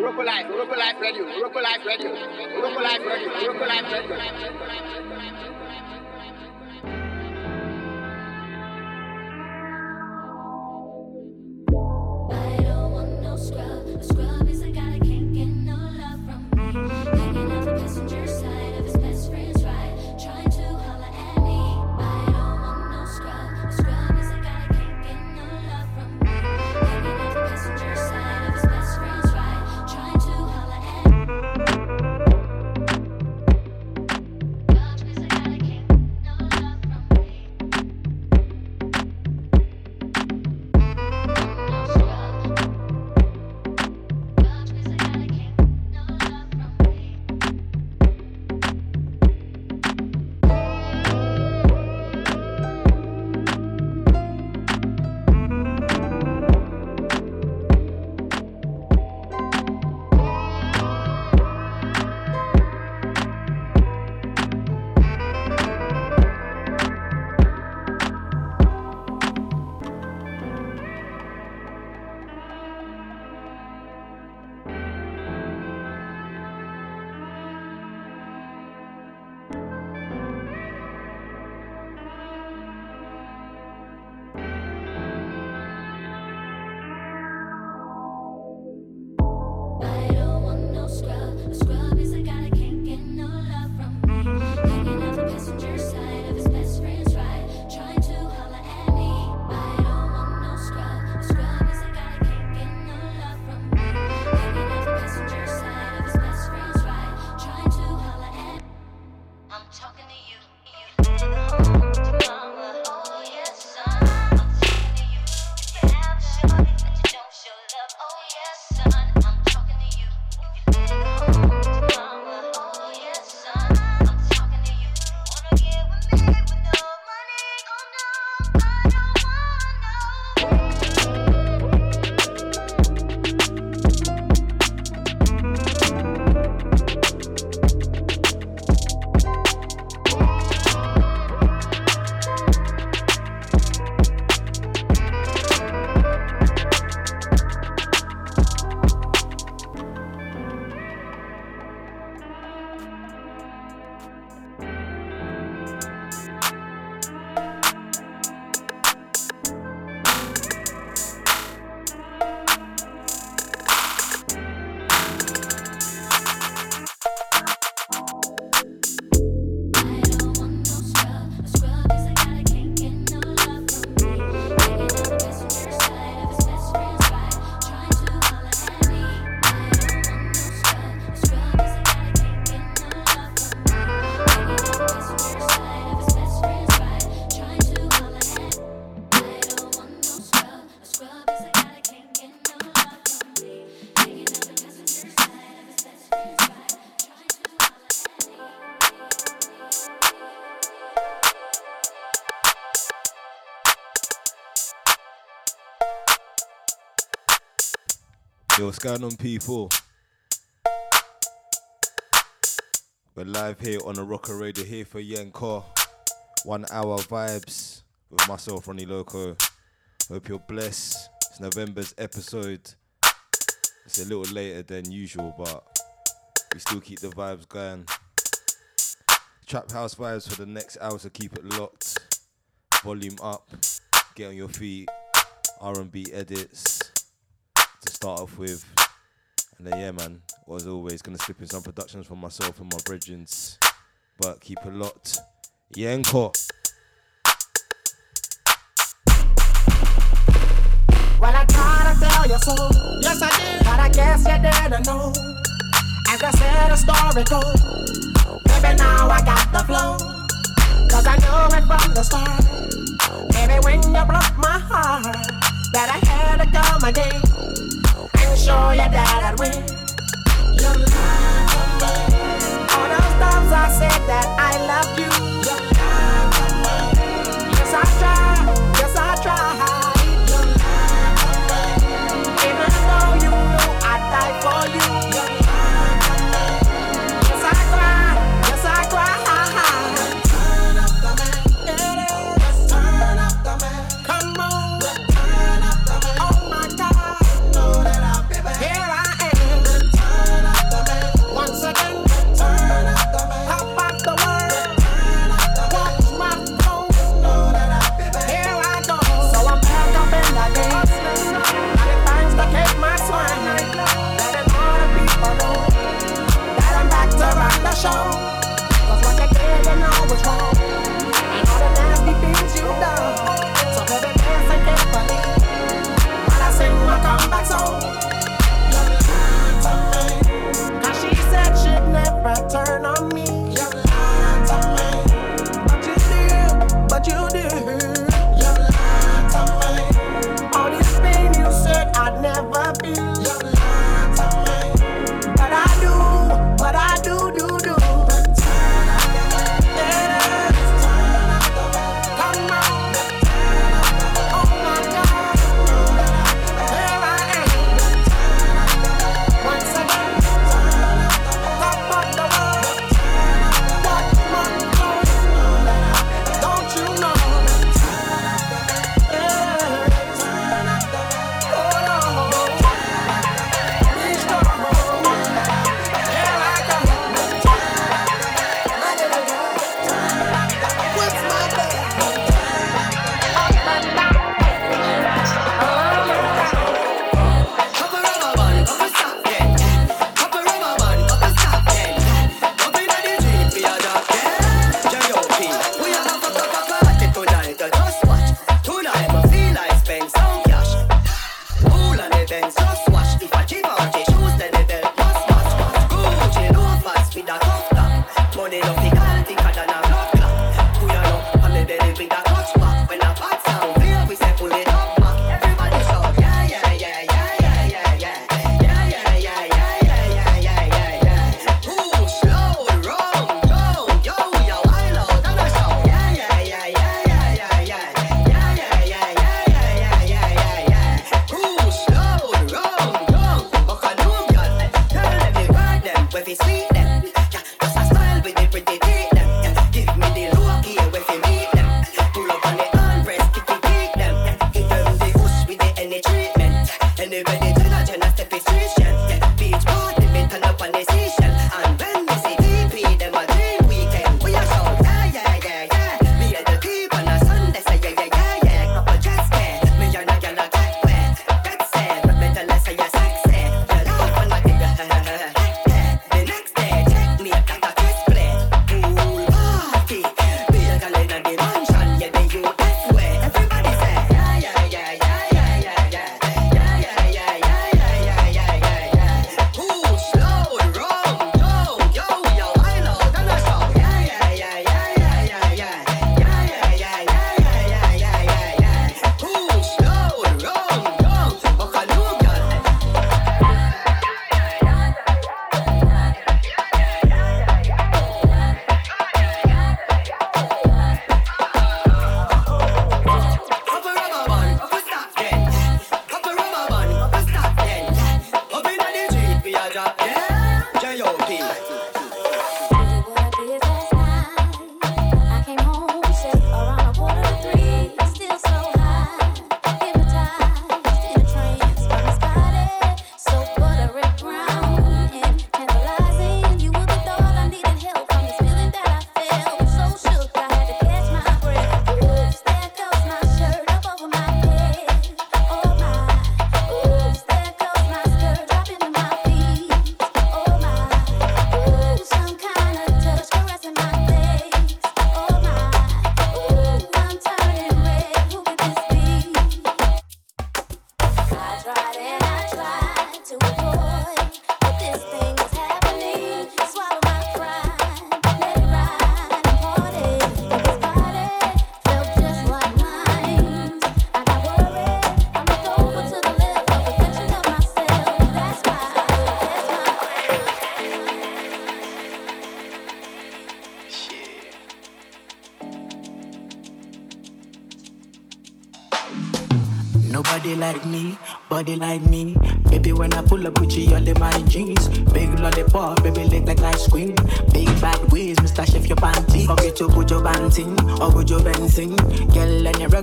Oroko Life, Oroko Life Radio, Oroko Life Radio, Oroko Life Radio, Life Radio. Yo, what's going on, people? We're live here on the Oroko Radio here for Yenko. One hour vibes with myself, Ronnie Loko. Hope you're blessed. It's November's episode. It's a little later than usual, but we still keep the vibes going. Trap house vibes for the next hour, so keep it locked. Volume up. Get on your feet. R&B edits start off with. And then yeah man, as always, gonna slip in some productions for myself and my brethrens. But keep it locked. Yenko. Well, I tried to tell you so. Yes, I did. But I guess you didn't know. As I said, the story goes. Baby, now I got the flow. Cause I knew it from the start. Baby, when you broke my heart, that I had to come again. You that I'd win. You lied to. All those times I said that I loved you. Yes, I tried. my soul.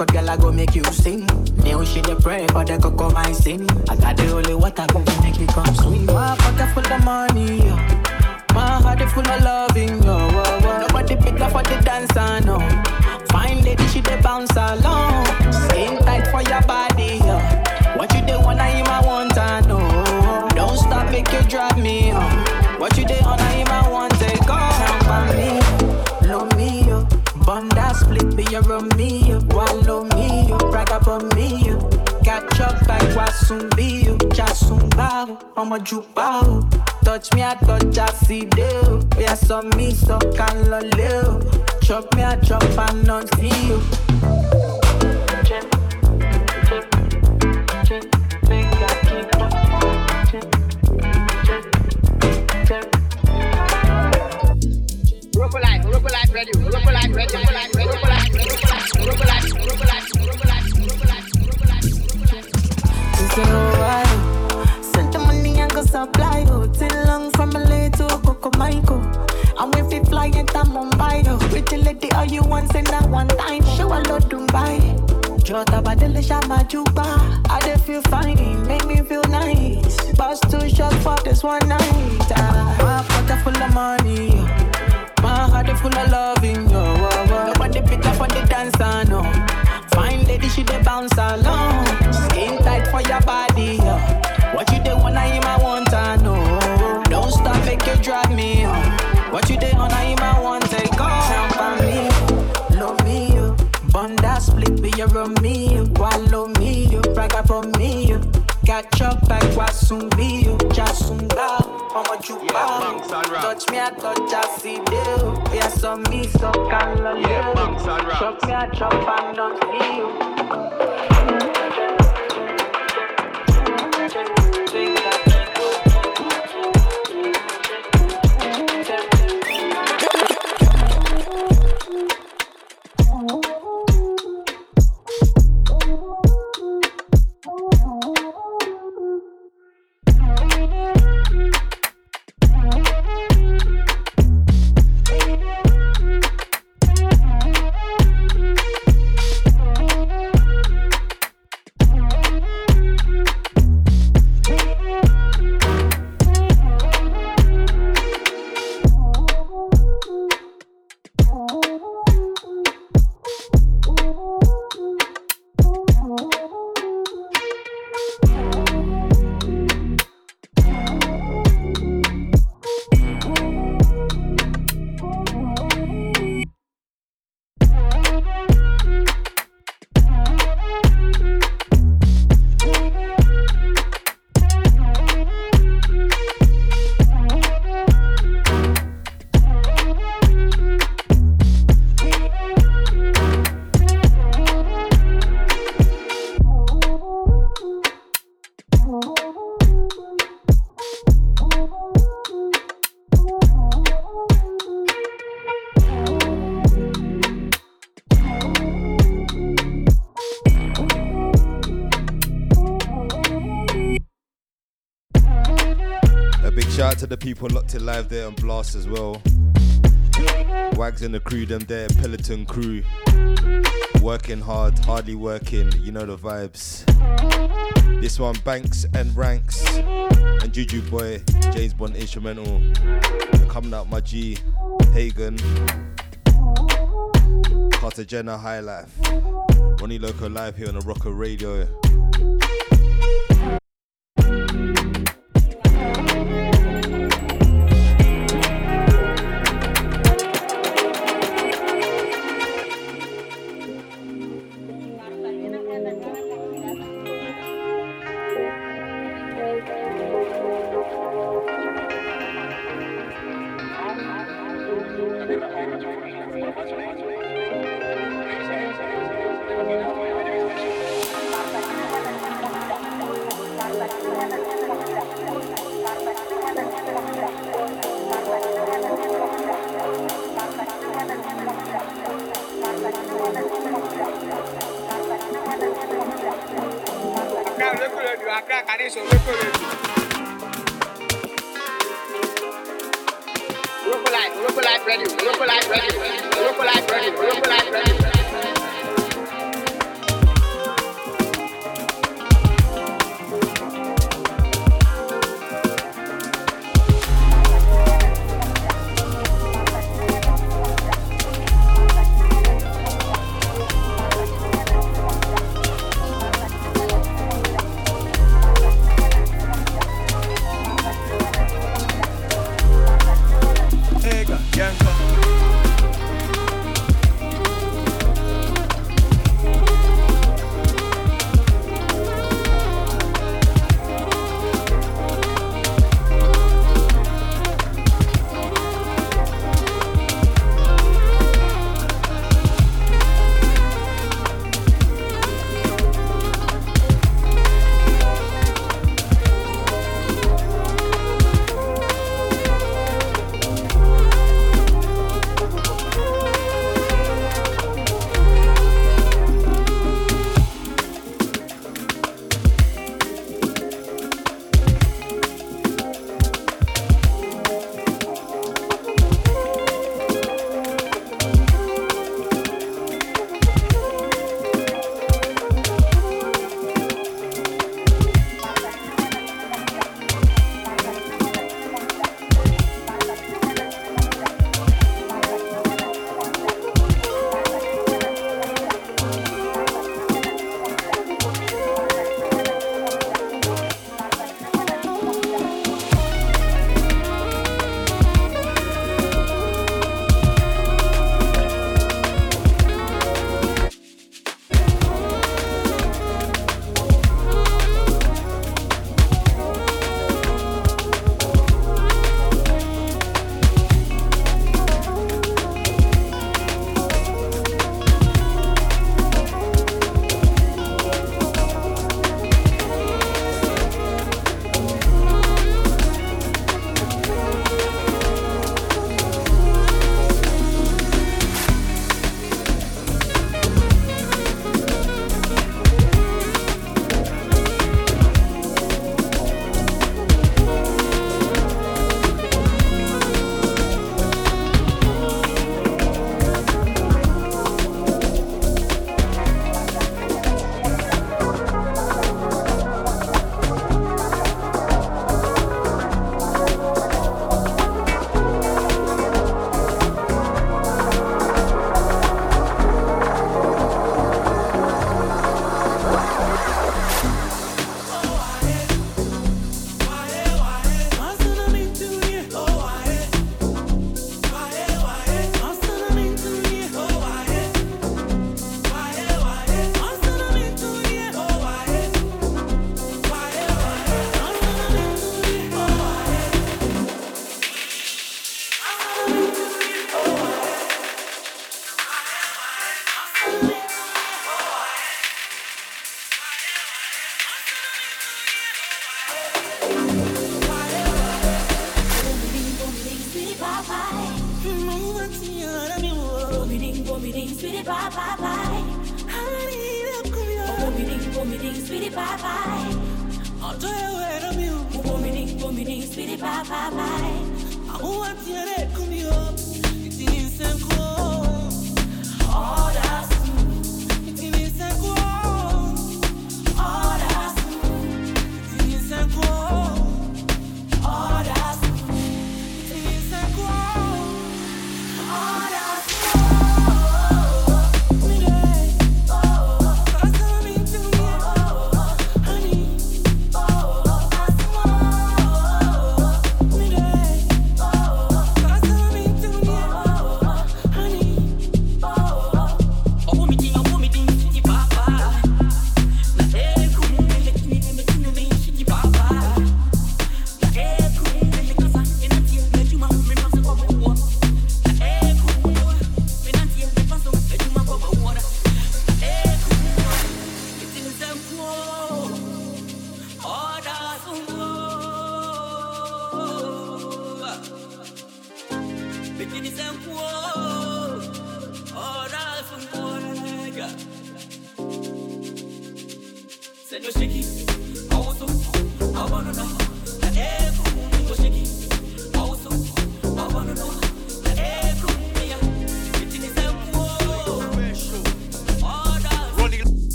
cut, girl, I go make you sing. Now she the pray for the cocoa my sin. I got the sumbio, já sumbao, ọmọ jupao. Touch me, I touch, I see you. Yeah, so me, so can loleo. Chop me, I chop, and not see you. Life radio, Roco life radio, Roco life, Roco life, Roco life, Roco life, Roco life, Roco life, Roco It's a while. Send the money and go supply you. Till long from LA to Coco Michael. And if you fly it to Mumbai, yo. Pretty lady, all you want, say that one time. Show a lot Dubai. Jota badele shama juba. I dey feel fine, make me feel nice. Bust two shots for this one night. Ah, my pocket full of money. My heart is full of loving, yo. Whoa, whoa. Nobody pick up on the dancer, no. Fine lady, she dey bounce along. What you dey wanna him, I want take off. Jump on me, love me, yo. Bunda split with your Romeo. Wallow me, yo. Brag up on me, yo. Got your back, wasumbi, yo. Jasunga, ọmọ juba. Touch me, I touch, I see you. Yeah, so me, so can love yeah, you. Chop me, I chop, and don't see you. A people locked in live there on Blast as well. Wags and the crew, them there, Peloton crew. Working hard, hardly working, you know the vibes. This one, BANX and RANX and Jujuboy, James Bond instrumental. Coming out my G, Hagan, Cartagena High Life. Ronnie Loko live here on the Oroko Radio.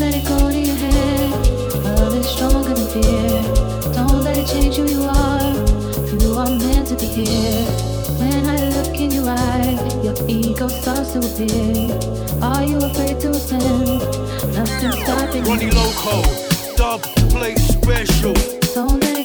Let it go to your head. Love is stronger than fear. Don't let it change who you are. You are meant to be here. When I look in your eyes, your ego starts to appear. Are you afraid to ascend? Nothing stopping you. Ronnie Loko, dub play special. Don't let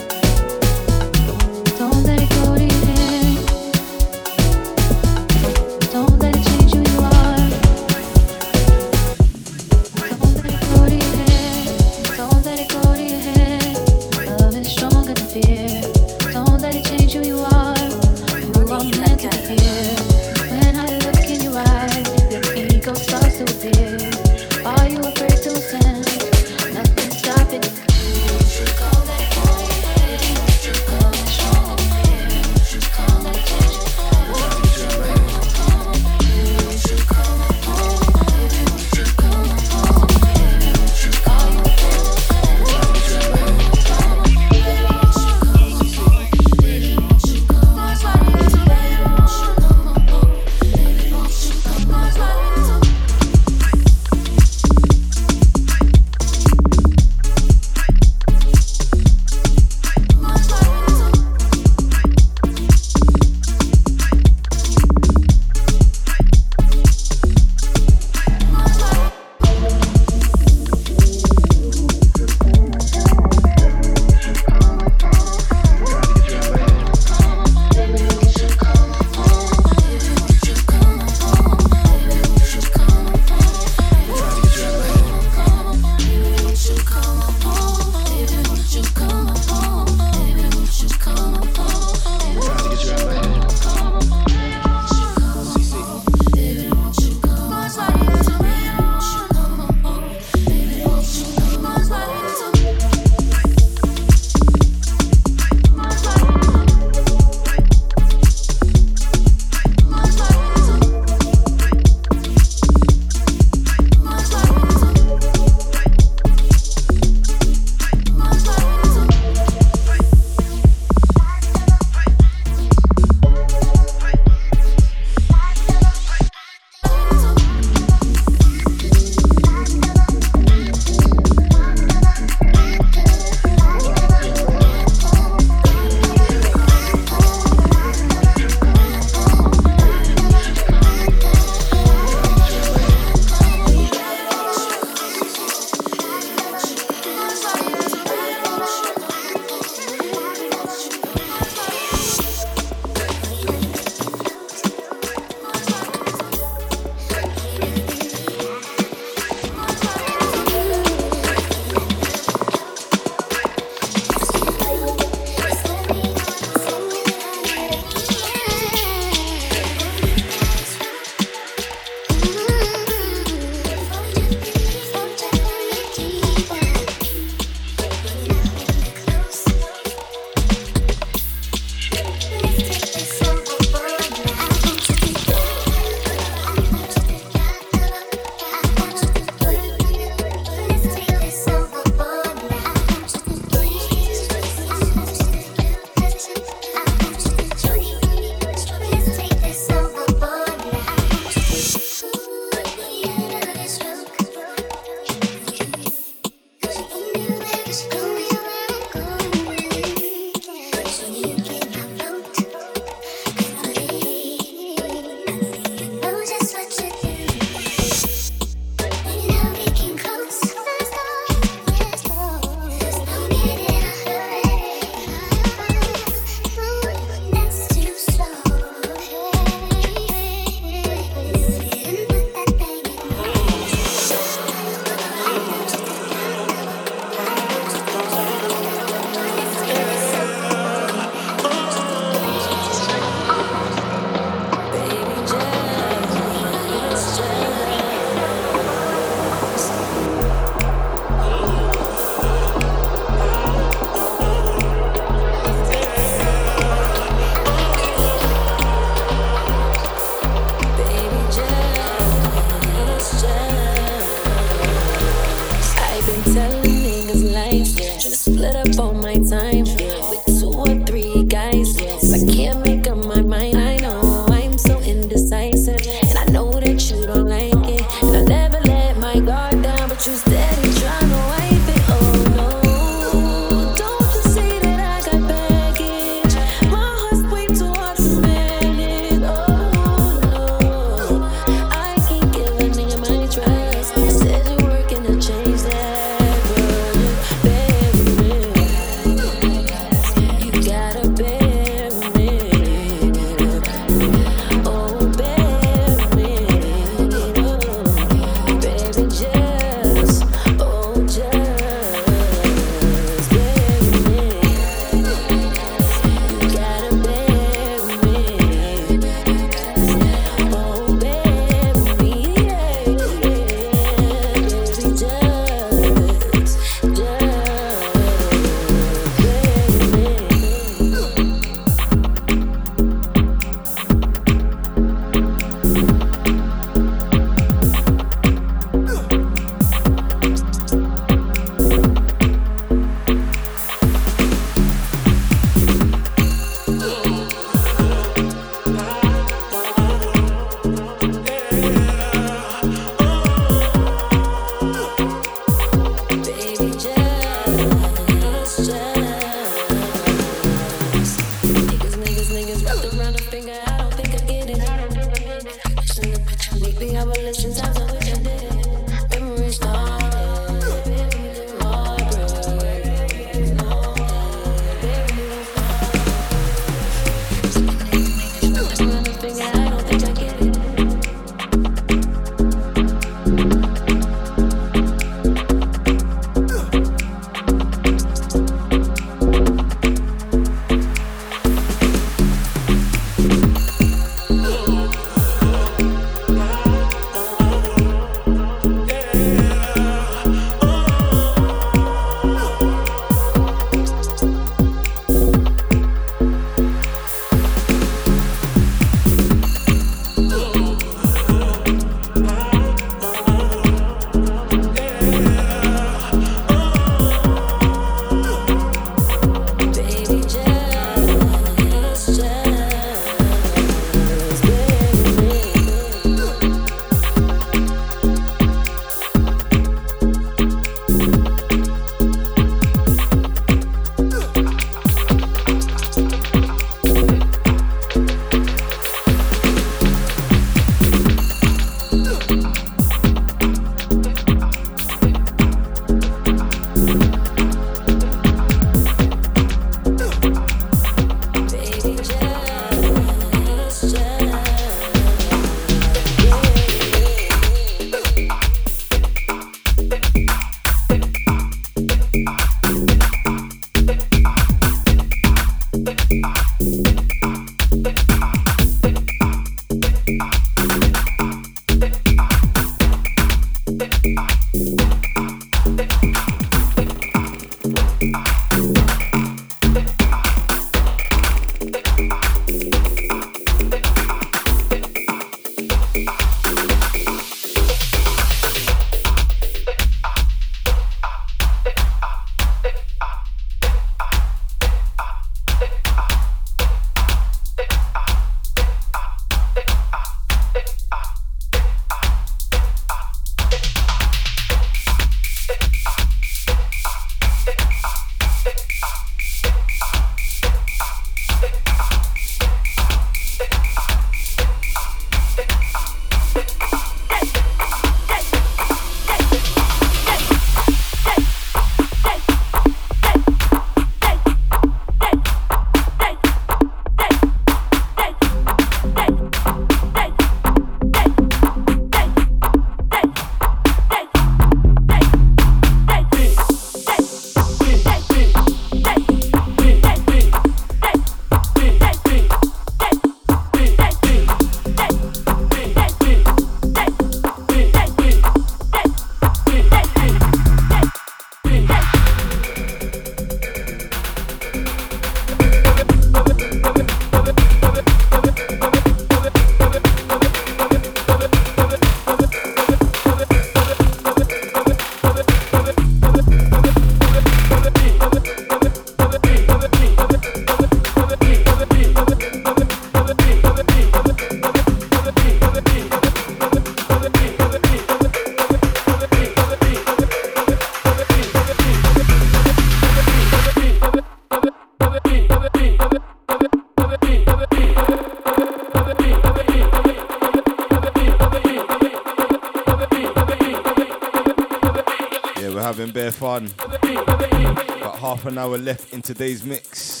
half an hour left in today's mix.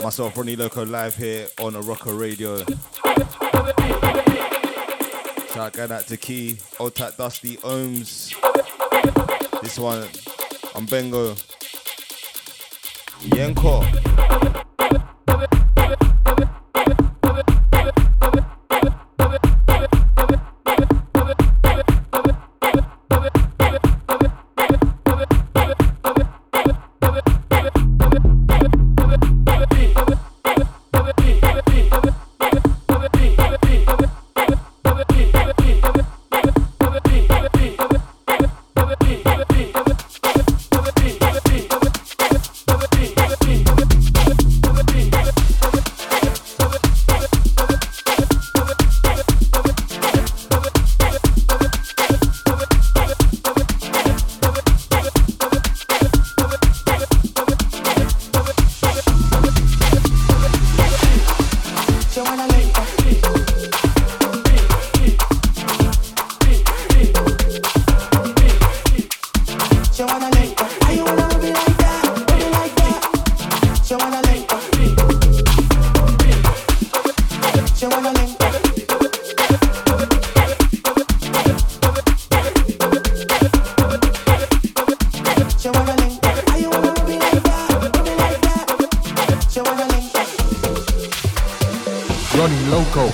Myself, Ronnie Loko, live here on Oroko Radio. Shout out to Key, Otat Dusty, Ohms. This one, Umbengo. Yenko. loco.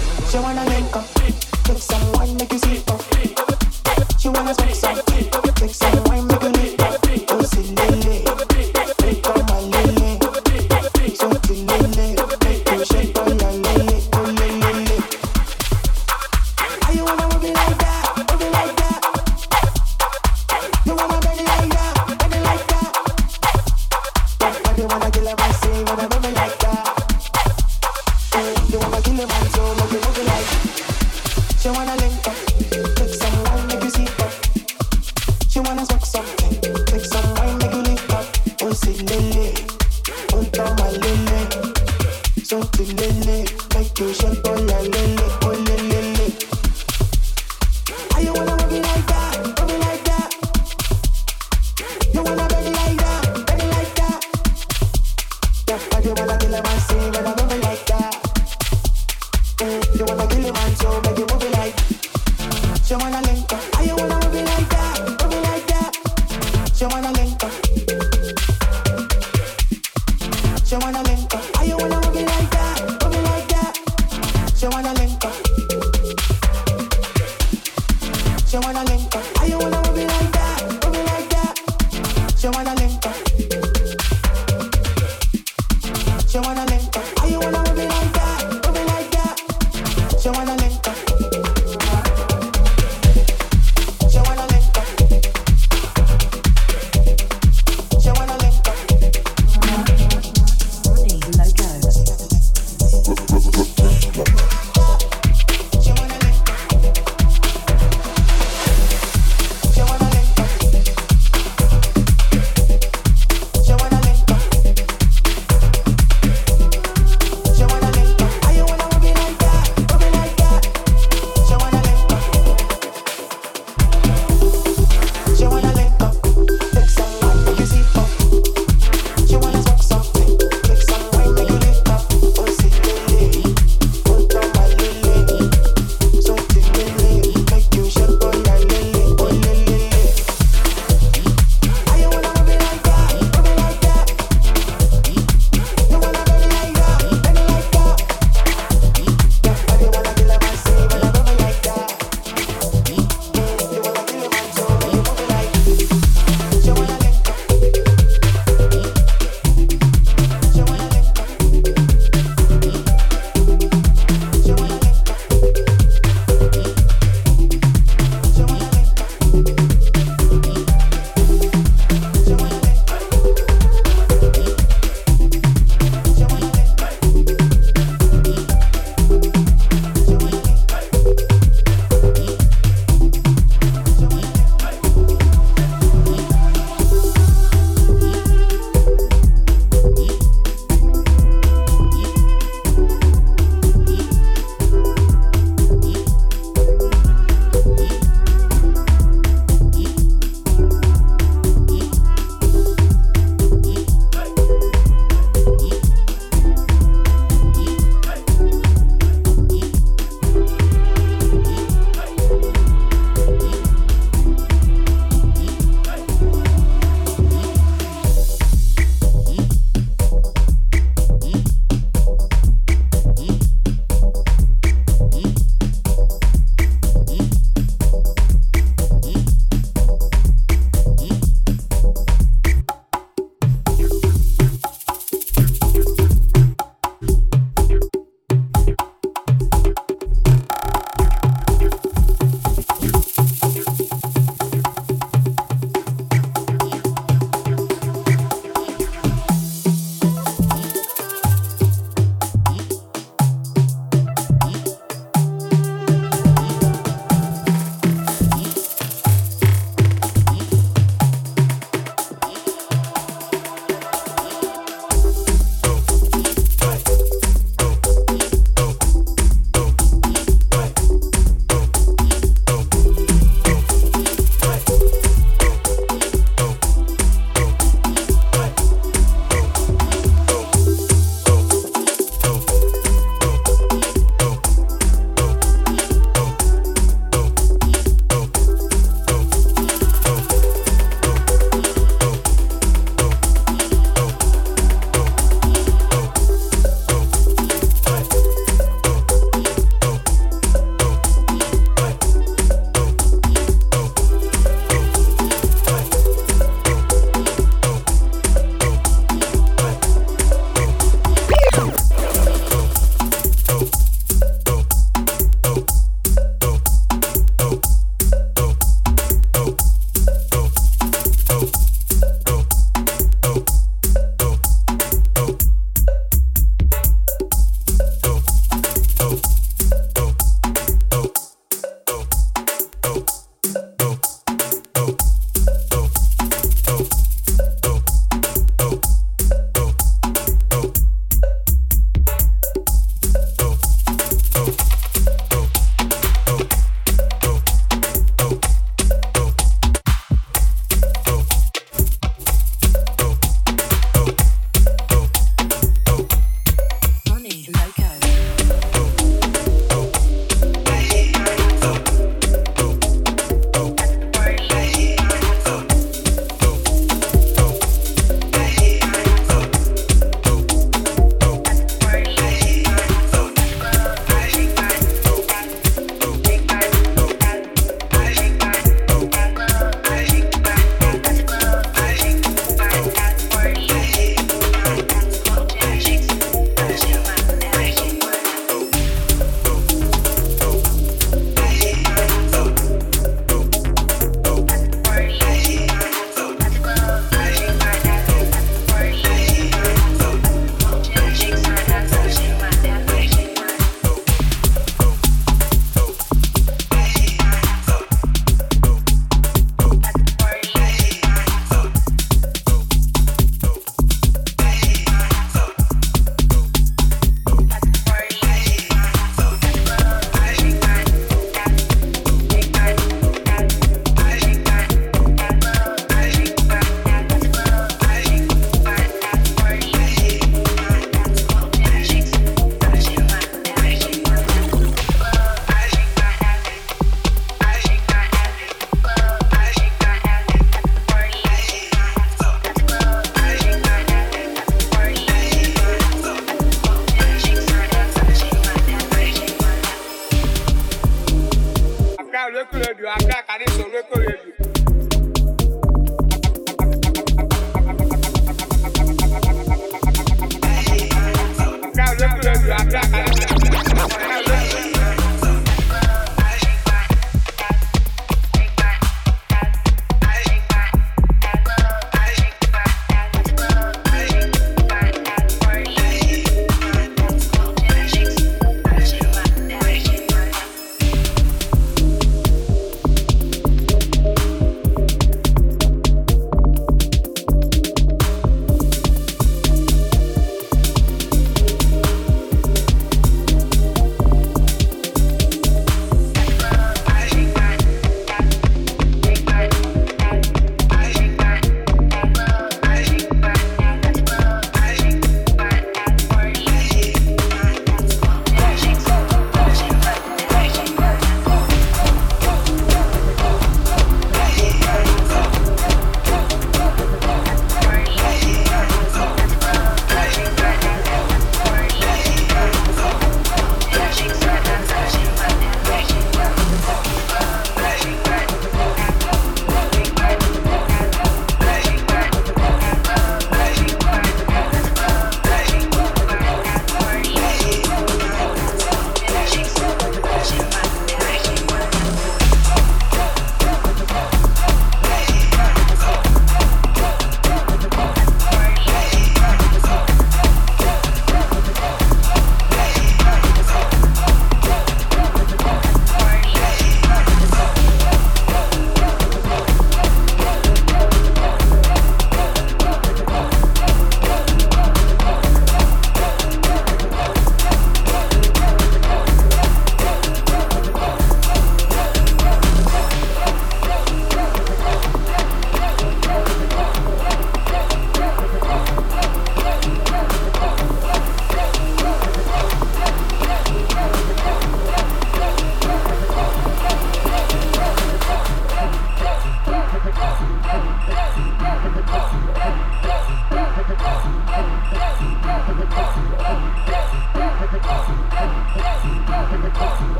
Solo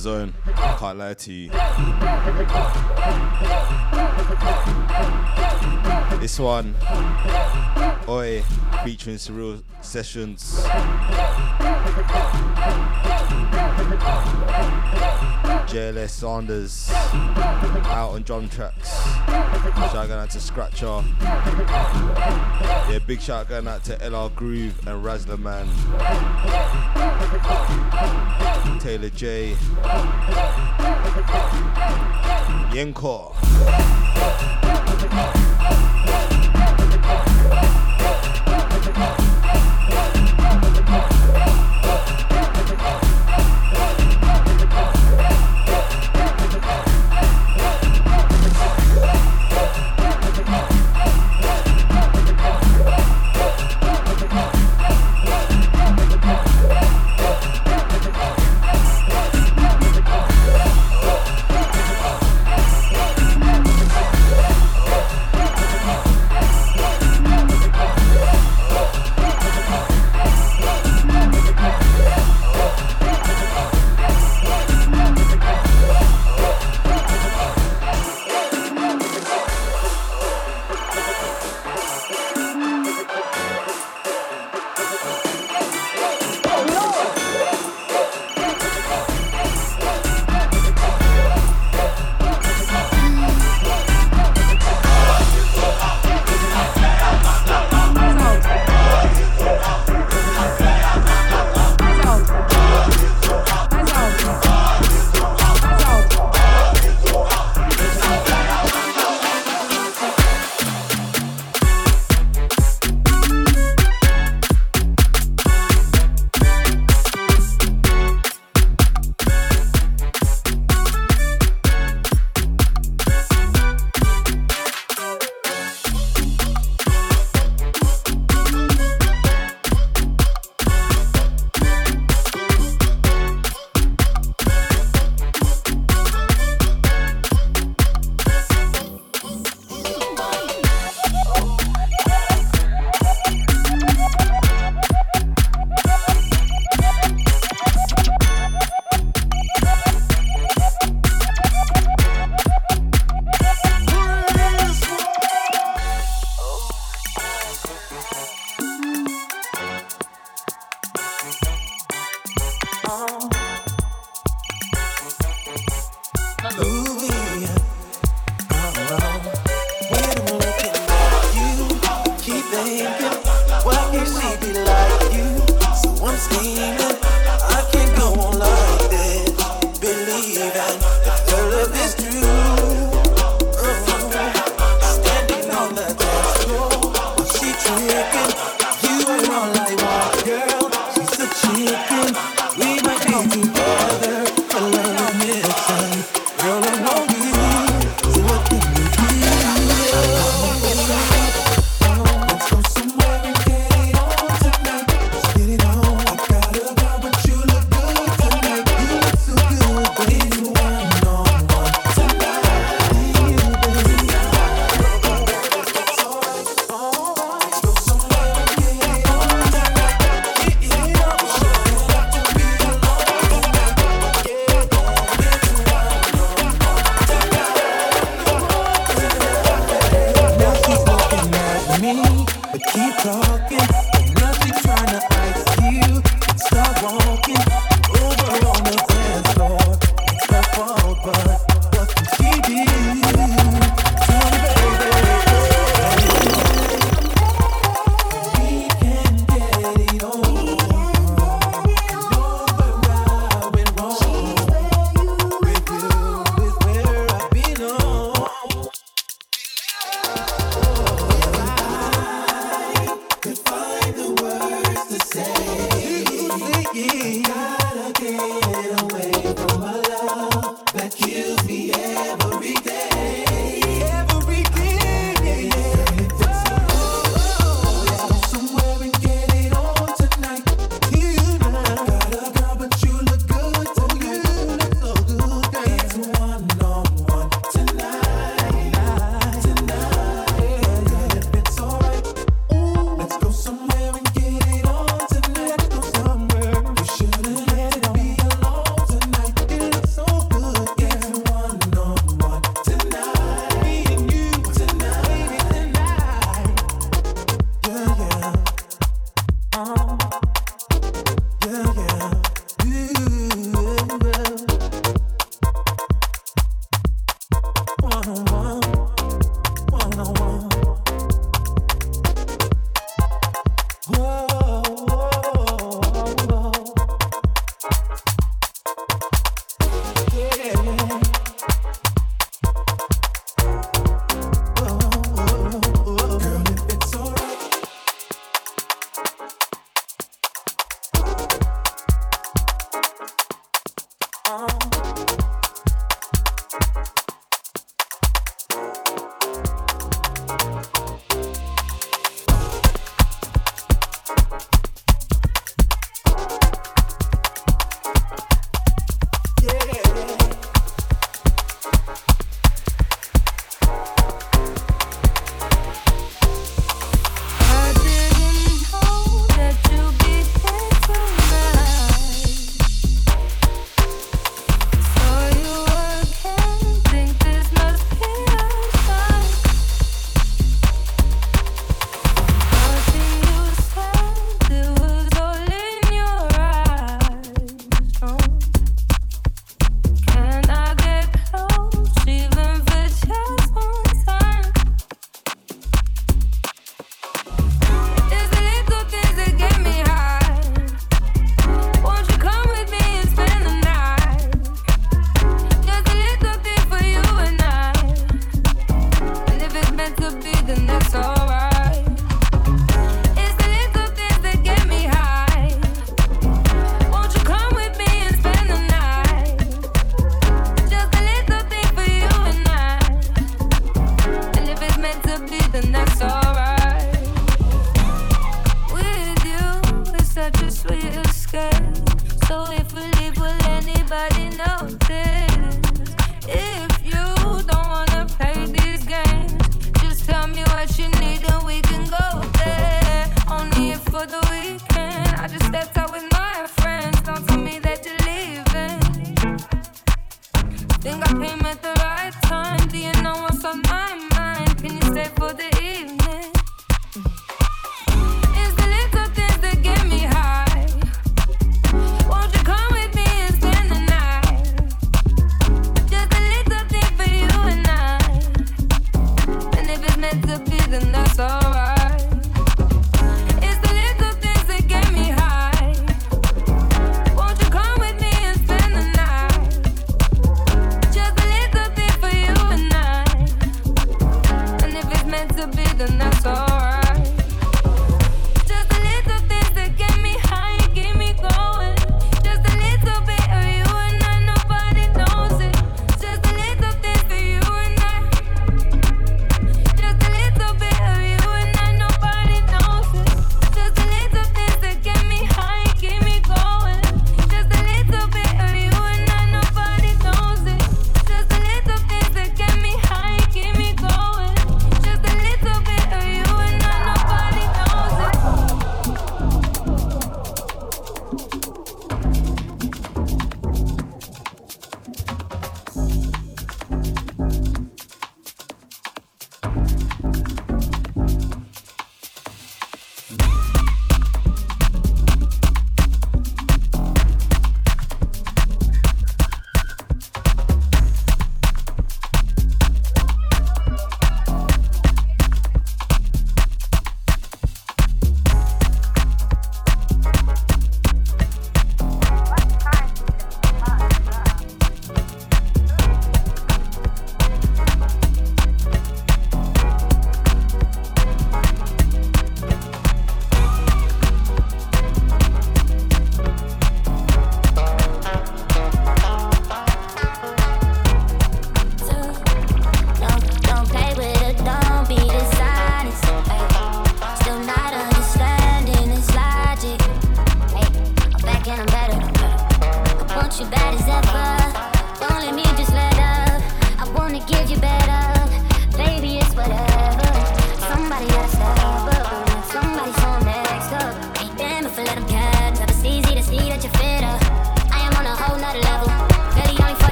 zone. Can't lie to you. This one, Oi, featuring Surreal Sessions. JLS Saunders out on drum tracks. Shout going out to Scratcher. Yeah, big shout going out to LR Groove and Razzler Man. Taylor J. Yenko.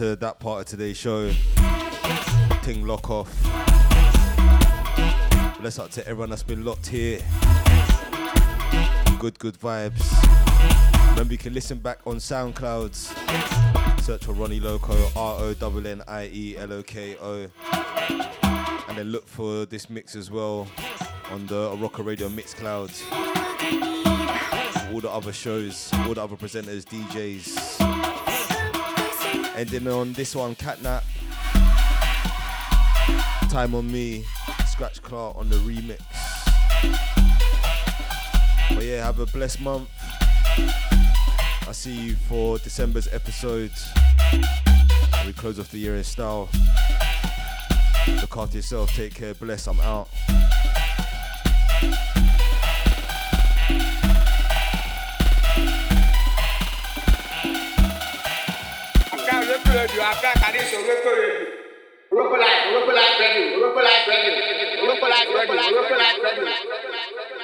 To that part of today's show. Ting lock off. Bless up to everyone that's been locked here. Good, good vibes. Remember, you can listen back on SoundClouds. Search for Ronnie Loko, R O N N I E L O K O. And then look for this mix as well on the Oroko Radio Mix Mixcloud. All the other shows, all the other presenters, DJs. Ending on this one, Catnapp. Time on me, Scratchclart on the remix. But yeah, have a blessed month. I'll see you for December's episode. We close off the year in style. Look after yourself, take care, bless, I'm out. radio Africa ní sọ̀rọ̀ èkó radio. Local life, local life radio, local life radio, local life radio, local life.